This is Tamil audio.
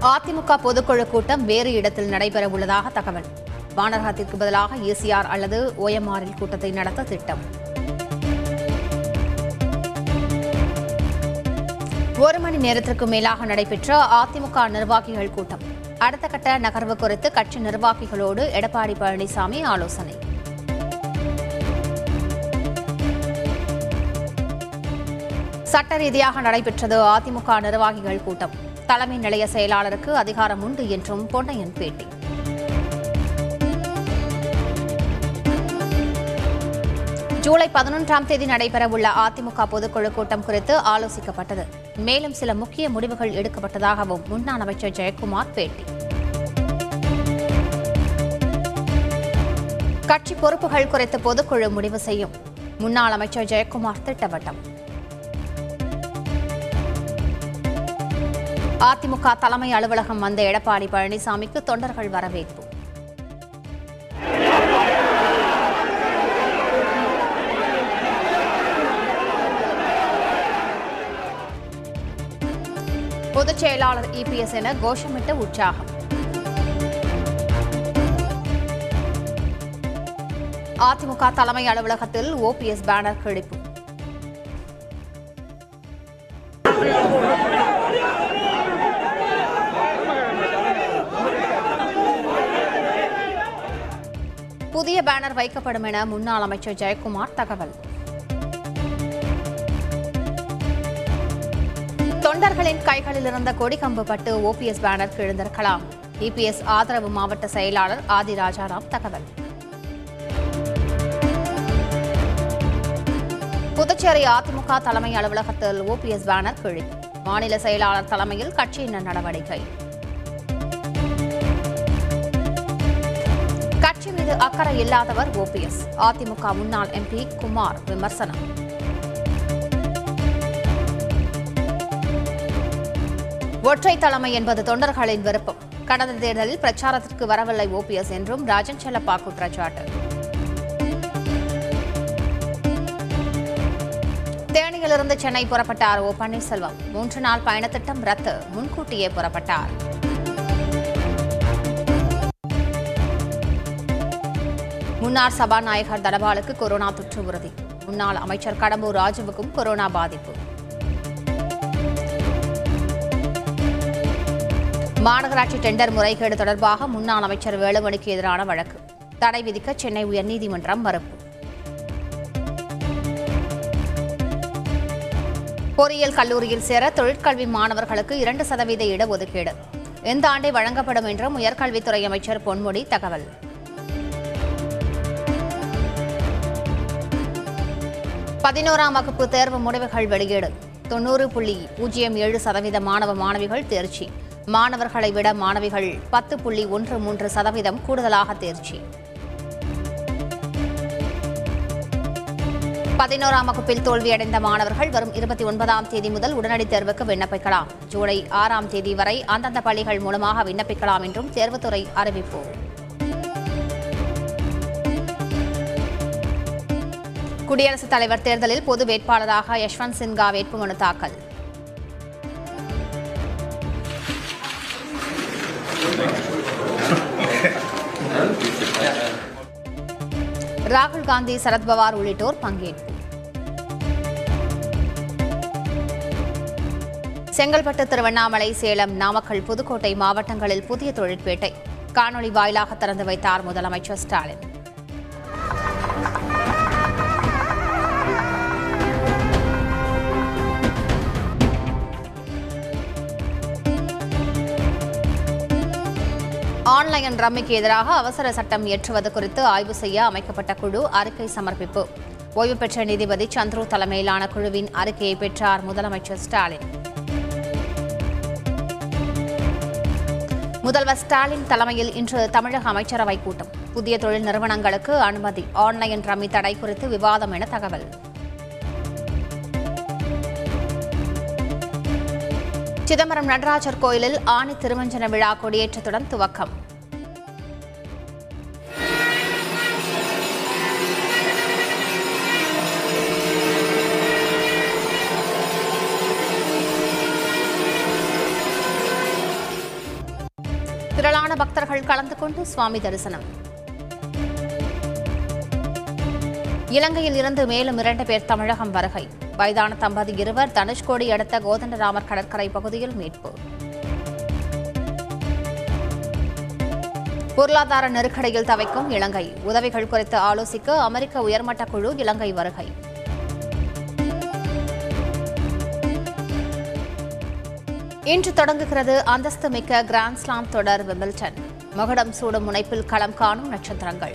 அதிமுக பொதுக்குழு கூட்டம் வேறு இடத்தில் நடைபெற உள்ளதாக தகவல். வானரகத்திற்கு பதிலாக ஏசிஆர் அல்லது ஓஎம்ஆரில் கூட்டத்தை நடத்த திட்டம். ஒரு மணி நேரத்திற்கு மேலாக நடைபெற்ற அதிமுக நிர்வாகிகள் கூட்டம். அடுத்த கட்ட நகர்வு குறித்து கட்சி நிர்வாகிகளோடு எடப்பாடி பழனிசாமி ஆலோசனை. சட்ட ரீதியாக நடைபெற்றது அதிமுக நிர்வாகிகள் கூட்டம். தலைமை நிலைய செயலாளருக்கு அதிகாரம் உண்டு என்றும் பொன்னையன் பேட்டி. ஜூலை பதினொன்றாம் தேதி நடைபெறவுள்ள அதிமுக பொதுக்குழு கூட்டம் குறித்து ஆலோசிக்கப்பட்டது. மேலும் சில முக்கிய முடிவுகள் எடுக்கப்பட்டதாகவும் முன்னாள் அமைச்சர் ஜெயக்குமார் பேட்டி. கட்சி பொறுப்புகள் குறித்து பொதுக்குழு முடிவு செய்யும். முன்னாள் அமைச்சர் ஜெயக்குமார் திட்டவட்டம். அதிமுக தலைமை அலுவலகம் வந்த எடப்பாடி பழனிசாமிக்கு தொண்டர்கள் வரவேற்பு. பொதுச் செயலாளர் இபிஎஸ் என கோஷமிட்ட உற்சாகம். அதிமுக தலைமை அலுவலகத்தில் ஓபிஎஸ் பேனர் கிழிப்பு. புதிய பேனர் வைக்கப்படும் என முன்னாள் அமைச்சர் ஜெயக்குமார் தகவல். தொண்டர்களின் கைகளில் இருந்த கொடிகம்பு பட்டு ஓபிஎஸ் பேனர் கிழந்திருக்கலாம் இபிஎஸ் ஆதரவு மாவட்ட செயலாளர் ஆதி ராஜாராம் தகவல். புதுச்சேரி அதிமுக தலைமை அலுவலகத்தில் ஓபிஎஸ் பேனர் கிழி மாநில செயலாளர் தலைமையில் கட்சியினர் நடவடிக்கை. கட்சி மீது அக்கறை இல்லாதவர் ஓபிஎஸ் அதிமுக முன்னாள் எம்பி குமார் விமர்சனம். ஒற்றை தலைமை என்பது தொண்டர்களின் விருப்பம். கடந்த தேர்தலில் பிரச்சாரத்திற்கு வரவில்லை ஓபிஎஸ் என்றும் ராஜன் செல்லப்பா குற்றச்சாட்டு. தேனியிலிருந்து சென்னை புறப்பட்டார் ஓ பன்னீர்செல்வம். மூன்று நாள் பயணத்திட்டம் ரத்து. முன்கூட்டியே புறப்பட்டார். முன்னாள் சபாநாயகர் தனபாலுக்கு கொரோனா தொற்று உறுதி. முன்னாள் அமைச்சர் கடம்பூர் ராஜுவுக்கும் கொரோனா பாதிப்பு. மாநகராட்சி டெண்டர் முறைகேடு தொடர்பாக முன்னாள் அமைச்சர் வேலுமணிக்கு எதிரான வழக்கு. தடை விதிக்க சென்னை உயர்நீதிமன்றம் மறுப்பு. பொறியியல் கல்லூரியில் சேர தொழிற்கல்வி மாணவர்களுக்கு இரண்டு சதவீத இடஒதுக்கீடு. இந்த ஆண்டை வழங்கப்படும் என்றும் உயர்கல்வித்துறை அமைச்சர் பொன்முடி தகவல். பதினோராம் வகுப்பு தேர்வு முடிவுகள் வெளியீடு. தொண்ணூறு புள்ளி பூஜ்ஜியம் ஏழு சதவீத மாணவ மாணவிகள் தேர்ச்சி. மாணவர்களை விட மாணவிகள் பத்து புள்ளி ஒன்று மூன்று சதவீதம் கூடுதலாக தேர்ச்சி. பதினோராம் வகுப்பில் தோல்வியடைந்த மாணவர்கள் வரும் இருபத்தி ஒன்பதாம் தேதி முதல் உடனடி தேர்வுக்கு விண்ணப்பிக்கலாம். ஜூலை ஆறாம் தேதி வரை அந்தந்த பள்ளிகள் மூலமாக விண்ணப்பிக்கலாம் என்றும் தேர்வுத்துறை அறிவிப்பு. குடியரசுத் தலைவர் தேர்தலில் பொது வேட்பாளராக யஷ்வந்த் சின்ஹா வேட்புமனு தாக்கல். ராகுல் காந்தி சரத்பவார் உள்ளிட்டோர் பங்கேற்பு. செங்கல்பட்டு திருவண்ணாமலை சேலம் நாமக்கல் புதுக்கோட்டை மாவட்டங்களில் புதிய தொழிற்பேட்டை. காணொலி வாயிலாக திறந்து வைத்தார் முதலமைச்சர் ஸ்டாலின். ஆன்லைன் ரம்மிக்கு எதிராக அவசர சட்டம் இயற்றுவது குறித்து ஆய்வு செய்ய அமைக்கப்பட்ட குழு அறிக்கை சமர்ப்பிப்பு. ஓய்வு பெற்ற நீதிபதி சந்துரு தலைமையிலான குழுவின் அறிக்கையை பெற்றார் முதலமைச்சர் ஸ்டாலின். முதல்வர் ஸ்டாலின் தலைமையில் இன்று தமிழக அமைச்சரவை கூட்டம். புதிய தொழில் நிறுவனங்களுக்கு அனுமதி. ஆன்லைன் ரம்மி தடை குறித்து விவாதம் என தகவல். சிதம்பரம் நடராஜர் கோயிலில் ஆணி திருமஞ்சன விழா கொடியேற்றத்துடன் துவக்கம். திரளான பக்தர்கள் கலந்து கொண்டு சுவாமி தரிசனம். இலங்கையில் இருந்து மேலும் இரண்டு பேர் தமிழகம் வருகை. வயதான தம்பதி இருவர் தனுஷ்கோடி அடுத்த கோதண்டராமர் கடற்கரை பகுதியில் மீட்பு. பொருளாதார நெருக்கடியில் தவிக்கும் இலங்கை. உதவிகள் குறித்து ஆலோசிக்க அமெரிக்க உயர்மட்ட குழு இலங்கை வருகை. இன்று தொடங்குகிறது அந்தஸ்து மிக்க கிராண்ட்ஸ்லாம் தொடர் விமில்டன் மகுடம் சூடும் முனைப்பில் களம் காணும் நட்சத்திரங்கள்.